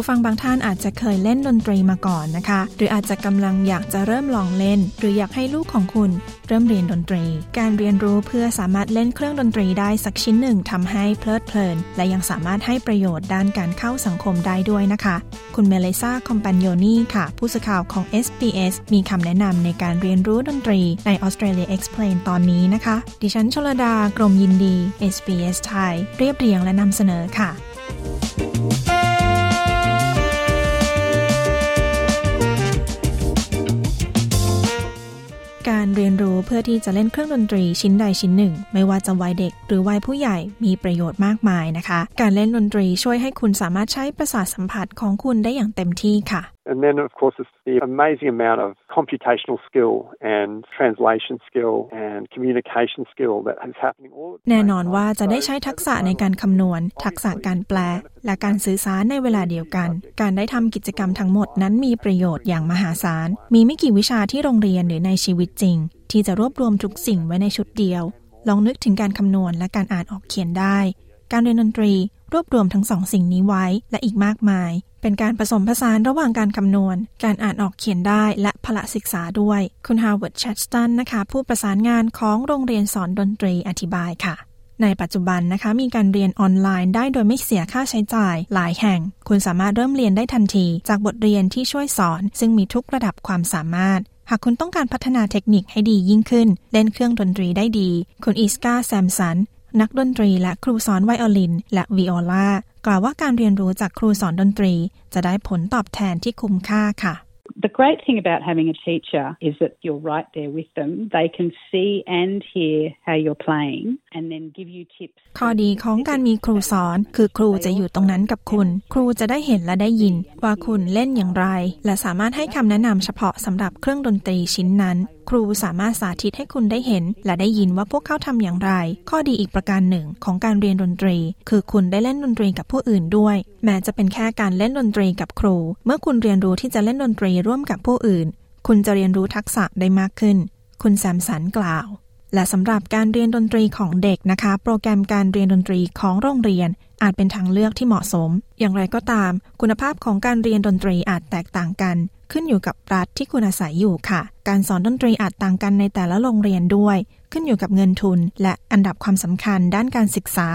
ผู้ฟังบางท่านอาจจะเคยเล่นดนตรีมาก่อนนะคะ หรืออาจจะกำลังอยากจะเริ่มลองเล่น หรืออยากให้ลูกของคุณเริ่มเรียนดนตรี การเรียนรู้เพื่อสามารถเล่นเครื่องดนตรีได้สักชิ้นหนึ่งทำให้เพลิดเพลิน และยังสามารถให้ประโยชน์ด้านการเข้าสังคมได้ด้วยนะคะ คุณเมเลซ่าคอมปันโยนีค่ะ ผู้สื่อข่าวของ SBS มีคำแนะนำในการเรียนรู้ดนตรีใน Australia Explain ตอนนี้นะคะ ดิฉันชลดากรมยินดี SBS ไทยเรียบเรียงและนำเสนอค่ะ การเรียนรู้เพื่อที่จะเล่นเครื่องดนตรีชิ้นใดชิ้นหนึ่ง ไม่ว่าจะวัยเด็กหรือวัยผู้ใหญ่มีประโยชน์มากมายนะคะ การเล่นดนตรีช่วยให้คุณสามารถใช้ประสาทสัมผัสของคุณได้อย่างเต็มที่ค่ะ And then, of course, it's the amazing amount of computational skill and translation skill and communication skill that is happening all แน่นอนว่าจะได้ใช้ทักษะในการคำนวณ ทักษะการแปล และการสื่อสารในเวลาเดียวกัน การได้ทำกิจกรรมทั้งหมดนั้นมีประโยชน์อย่างมหาศาล มีไม่กี่วิชาที่โรงเรียนหรือในชีวิตจริง ที่จะรวบรวมทุกสิ่งไว้ในชุดเดียว ลองนึกถึงการคำนวณและการอ่านออกเขียนได้ การเรียนดนตรี รวบรวมทั้งสองสิ่งนี้ไว้และอีกมากมาย เป็นการผสมผสานระหว่างการคำนวณ การอ่านออกเขียนได้และพละศึกษาด้วย คุณฮาวเวิร์ดแชสตันนะคะ ผู้ประสานงานของโรงเรียนสอนดนตรีอธิบายค่ะ ในปัจจุบันนะคะ มีการเรียนออนไลน์ได้โดยไม่เสียค่าใช้จ่ายหลายแห่ง คุณสามารถเริ่มเรียนได้ทันที จากบทเรียนที่ช่วยสอน ซึ่งมีทุกระดับความสามารถหากคุณต้องการพัฒนาเทคนิคให้ดียิ่งขึ้น เล่นเครื่องดนตรีได้ดี คุณอิสกาแซมสัน นักดนตรีและครูสอนไวโอลิน และวิโอลา กล่าวว่าการเรียนรู้จากครูสอนดนตรี จะได้ผลตอบแทนที่คุ้มค่าค่ะ The great thing about having a teacher is that you're right there with them. They can see and hear how you're playing and then give you tips. ข้อดีของการมีครูสอน คือครูจะอยู่ตรงนั้นกับคุณ ครูจะได้เห็นและได้ยิน ว่าคุณเล่นอย่างไร และสามารถให้คำแนะนำเฉพาะสำหรับเครื่องดนตรีชิ้นนั้น ครูสามารถสาธิตให้คุณได้เห็น และได้ยินว่าพวกเขาทำอย่างไร ข้อดีอีกประการหนึ่งของการเรียนดนตรี คือคุณได้เล่นดนตรีกับผู้อื่นด้วย แม้จะเป็นแค่การเล่นดนตรีกับครู เมื่อคุณเรียนรู้ที่จะเล่นดนตรีร่วมกับผู้อื่น คุณจะเรียนรู้ทักษะได้มากขึ้น คุณแซมสันกล่าว และสำหรับการเรียนดนตรีของเด็กนะคะ โปรแกรมการเรียนดนตรีของโรงเรียน อาจเป็นทางเลือกที่เหมาะสม อย่างไรก็ตาม คุณภาพของการเรียนดนตรีอาจแตกต่างกัน ขึ้นอยู่กับรัฐที่คุณอาศัยอยู่ค่ะ การสอนดนตรีอาจต่างกันในแต่ละโรงเรียนด้วย ขึ้นอยู่กับเงินทุน และอันดับความสำคัญด้านการศึกษา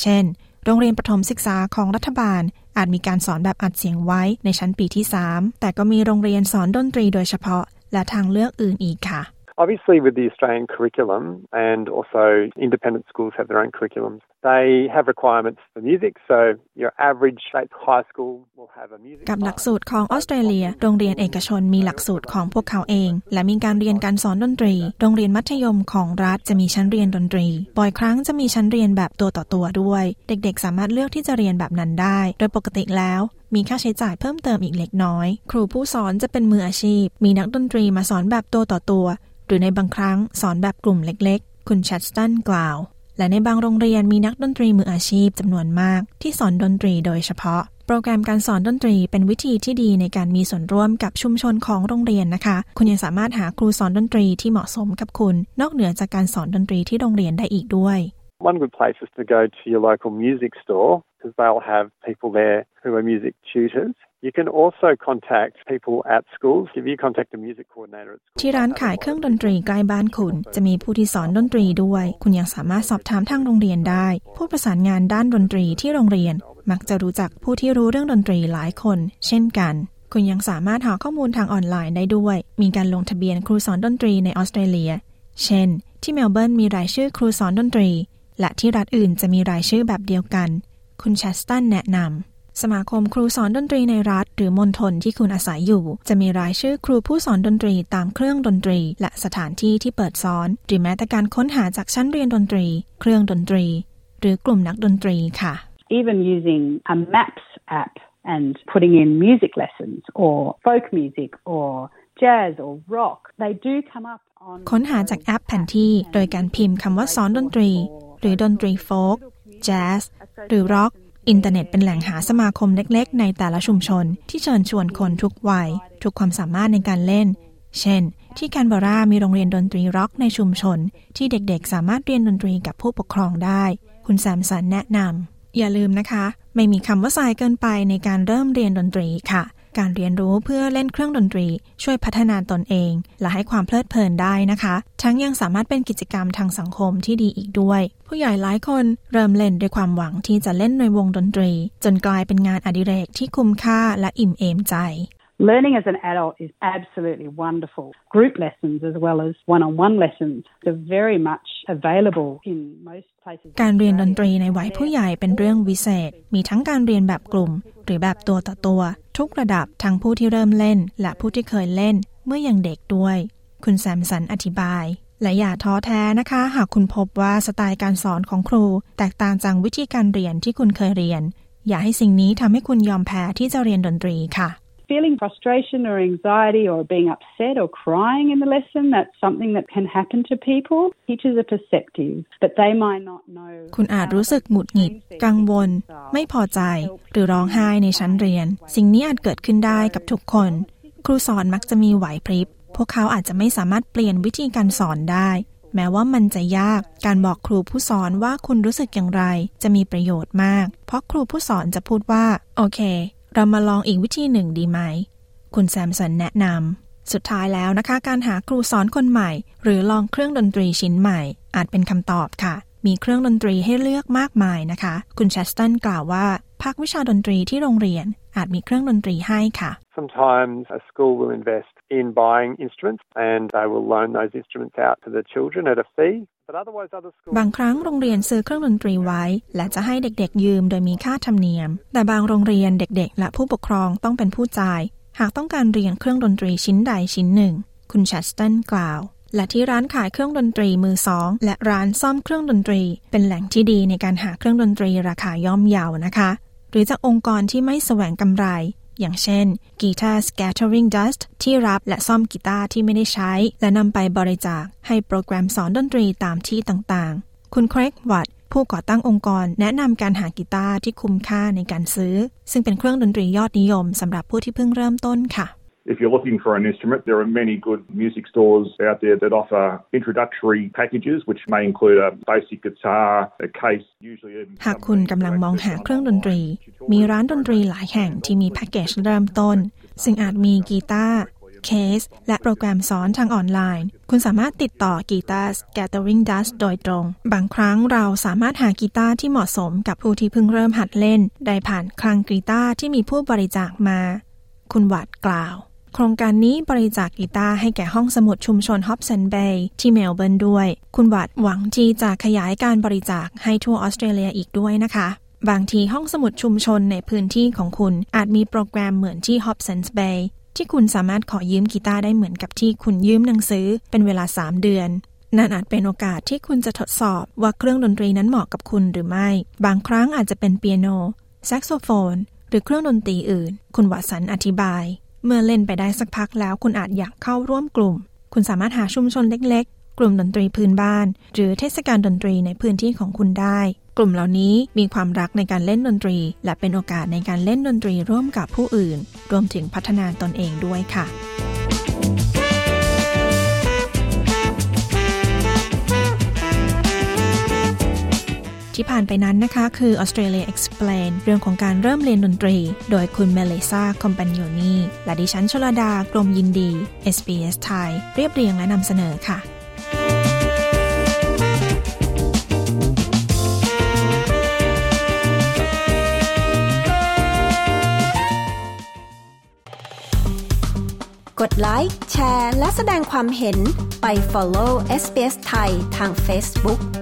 เช่น โรงเรียนประถมศึกษาของรัฐบาล อาจมีการสอนแบบอัดเสียงไว้ในชั้นปีที่ 3 แต่ก็มีโรงเรียนสอนดนตรีโดยเฉพาะ และทางเลือกอื่นอีกค่ะ Obviously, with the Australian curriculum, and also independent schools have their own curriculums, they have requirements for music. So, your average state high school will have a music. กับหลักสูตรของออสเตรเลีย โรงเรียนเอกชนมีหลักสูตรของพวกเขาเอง และมีการเรียนการสอนดนตรี โรงเรียนมัธยมของรัฐจะมีชั้นเรียนดนตรี บ่อยครั้งจะมีชั้นเรียนแบบตัวต่อตัวด้วย เด็กๆ สามารถเลือกที่จะเรียนแบบนั้นได้ โดยปกติแล้วมีค่าใช้จ่ายเพิ่มเติมอีกเล็กน้อย ครูผู้สอนจะเป็นมืออาชีพ มีนักดนตรีมาสอนแบบตัวต่อตัวห รือในบางครั้งสอนแบบกลุ่มเล็กๆ คุณชัดสตันกล่าว และในบางโรงเรียนมีนักดนตรีมืออาชีพจำนวนมาก ที่สอนดนตรีโดยเฉพาะ โปรแกรมการสอนดนตรีเป็นวิธีที่ดีในการมีส่วนร่วมกับชุมชนของโรงเรียนนะคะ คุณยังสามารถหาครูสอนดนตรีที่เหมาะสมกับคุณ นอกเหนือจากการสอนดนตรีที่โรงเรียนได้อีกด้วย One good place is to go to your local music store because they'll have people there who are music tutors. You can also contact people at schools. If you contact a music coordinator at school, ที่ร้านขายเครื่องดนตรีใกล้บ้านคุณ จะมีผู้ที่สอนดนตรีด้วย คุณยังสามารถสอบถามทางโรงเรียนได้ ผู้ประสานงานด้านดนตรีที่โรงเรียน มักจะรู้จักผู้ที่รู้เรื่องดนตรีหลายคน เช่นกัน คุณยังสามารถหาข้อมูลทางออนไลน์ได้ด้วย มีการลงทะเบียนครูสอนดนตรีในออสเตรเลีย เช่น ที่เมลเบิร์นมีรายชื่อครูสอนดนตรี และที่รัฐอื่นจะมีรายชื่อแบบเดียวกัน คุณชัสตันแนะนำ สมาคมครูสอนดนตรีในรัฐ หรือมณฑลที่คุณอาศัยอยู่ จะมีรายชื่อครูผู้สอนดนตรีตามเครื่องดนตรี และสถานที่ที่เปิดสอน หรือแม้แต่การค้นหาจากชั้นเรียนดนตรี เครื่องดนตรี หรือกลุ่มนักดนตรีค่ะ Even using a maps app and putting in music lessons or folk music or jazz or rock, they do come up on ค้นหาจากแอปแผนที่ โดยการพิมพ์คำว่าสอนดนตรี หรือดนตรีโฟล์กแจ๊สหรือร็อก อินเทอร์เน็ตเป็นแหล่งหาสมาคมเล็กๆ ในแต่ละชุมชน ที่เชิญชวนคนทุกวัย ทุกความสามารถในการเล่น เช่น ที่แคนเบรามีโรงเรียนดนตรีร็อกในชุมชน ที่เด็กๆ สามารถเรียนดนตรีกับผู้ปกครองได้ คุณแซมสันแนะนำอย่าลืมนะคะ ไม่มีคำว่าสายเกินไปในการเริ่มเรียนดนตรีค่ะ การเรียนรู้เพื่อเล่นเครื่องดนตรี ช่วยพัฒนาตนเอง และให้ความเพลิดเพลินได้นะคะ ทั้งยังสามารถเป็นกิจกรรมทางสังคมที่ดีอีกด้วย ผู้ใหญ่หลายคนเริ่มเล่นด้วยความหวังที่จะเล่นในวงดนตรี จนกลายเป็นงานอดิเรกที่คุ้มค่าและอิ่มเอมใจ Learning as an adult is absolutely wonderful. Group lessons as well as one on one lessons are very much available in most places. การเรียนดนตรีในวัยผู้ใหญ่เป็นเรื่องวิเศษ มีทั้งการเรียนแบบกลุ่ม หรือแบบตัวต่อตัว ทุกระดับทั้งผู้ที่เริ่มเล่น และผู้ที่เคยเล่น เมื่อยังเด็กด้วย คุณแซมสันอธิบาย และอย่าท้อแท้นะคะ หากคุณพบว่าสไตล์การสอนของครู แตกต่างจากวิธีการเรียนที่คุณเคยเรียน อย่าให้สิ่งนี้ทำให้คุณยอมแพ้ที่จะเรียนดนตรีค่ะ Feeling frustration or anxiety or being upset or crying in the lesson, that's something that can happen to people. Teachers are perceptive, but they might not know. คุณอาจรู้สึกหงุดหงิด กังวล ไม่พอใจ หรือร้องไห้ในชั้นเรียน สิ่งนี้อาจเกิดขึ้นได้กับทุกคน ครูสอนมักจะมีไหวพริบ พวกเขาอาจจะไม่สามารถเปลี่ยนวิธีการสอนได้ แม้ว่ามันจะยาก การบอกครูผู้สอนว่าคุณรู้สึกอย่างไร จะมีประโยชน์มาก เพราะครูผู้สอนจะพูดว่า โอเค เรามาลองอีกวิธีหนึ่งดีไหม คุณแซมสันแนะนำ สุดท้ายแล้วนะคะ การหาครูสอนคนใหม่ หรือลองเครื่องดนตรีชิ้นใหม่ อาจเป็นคำตอบค่ะ มีเครื่องดนตรีให้เลือกมากมายนะคะ คุณแชสตันกล่าวว่าภาควิชาดนตรีที่โรงเรียน อาจมีเครื่องดนตรีให้ค่ะ Sometimes a school will invest in buying instruments and they will loan those instruments out to the children at a fee. But otherwise, other schools. บางครั้งโรงเรียนซื้อเครื่องดนตรีไว้ และจะให้เด็กๆ ยืมโดยมีค่าธรรมเนียม แต่บางโรงเรียนเด็กๆ และผู้ปกครองต้องเป็นผู้จ่าย หากต้องการเรียนเครื่องดนตรีชิ้นใดชิ้นหนึ่ง คุณชัสตันกล่าว และที่ร้านขายเครื่องดนตรีมือสอง และร้านซ่อมเครื่องดนตรี เป็นแหล่งที่ดีในการหาเครื่องดนตรีราคาย่อมเยานะคะ หรือจากองค์กรที่ไม่แสวงกำไร อย่างเช่น Guitar Scattering Dust ที่รับและซ่อมกีตาร์ที่ไม่ได้ใช้ และนำไปบริจาคให้โปรแกรมสอนดนตรีตามที่ต่างๆ คุณเครกวัตผู้ก่อตั้งองค์กรแนะนำการหากีตาร์ที่คุ้มค่าในการซื้อ ซึ่งเป็นเครื่องดนตรียอดนิยมสำหรับผู้ที่เพิ่งเริ่มต้นค่ะ If you're looking for an instrument, there are many good music stores out there that offer introductory packages, which may include a basic guitar, a case, usually. หากคุณกำลังมองหาเครื่องดนตรี มีร้านดนตรีหลายแห่งที่มีแพ็กเกจเริ่มต้น ซึ่งอาจมีกีตาร์เคส และโปรแกรมสอนทางออนไลน์ คุณสามารถติดต่อกีตาร์ Gathering Dust โดยตรง บางครั้งเราสามารถหากีตาร์ที่เหมาะสมกับผู้ที่เพิ่งเริ่มหัดเล่น ได้ผ่านคลังกีตาร์ที่มีผู้บริจาคมา คุณวัดกล่าว โครงการนี้บริจาคกีตาร์ให้แก่ห้องสมุดชุมชน Hobson's Bay ที่เมลเบิร์นด้วย คุณวัดหวังที่จะขยายการบริจาคให้ทั่วออสเตรเลียอีกด้วยนะคะ บางทีห้องสมุดชุมชนในพื้นที่ของคุณอาจมีโปรแกรมเหมือนที่ Hobson's Bay ที่คุณสามารถขอยืมกีตาร์ได้เหมือนกับที่คุณยืมหนังสือเป็นเวลา 3 เดือนนั่นอาจเป็นโอกาสที่คุณจะทดสอบว่าเครื่องดนตรีนั้นเหมาะกับคุณหรือไม่ บางครั้งอาจจะเป็นเปียโน แซกโซโฟน หรือเครื่องดนตรีอื่น คุณวัสันอธิบาย เมื่อเล่นไปได้สักพักแล้วคุณอาจอยากเข้าร่วมกลุ่ม คุณสามารถหาชุมชนเล็กๆ กลุ่มดนตรีพื้นบ้าน หรือเทศกาลดนตรีในพื้นที่ของคุณได้ กลุ่มเหล่านี้มีความรักในการเล่นดนตรี และเป็นโอกาสในการเล่นดนตรีร่วมกับผู้อื่น รวมถึงพัฒนาตนเองด้วยค่ะ ที่ผ่านไปนั้นนะคะ คือ Australia Explain เรื่องของการเริ่มเรียนดนตรี โดยคุณเมเลซาคอมปานโยนีและดิฉันชลดากรมยินดี SBS ไทย เรียบเรียงและนำเสนอค่ะกดไลค์ แชร์ และแสดงความเห็นไป follow SBS ไทยทาง Facebook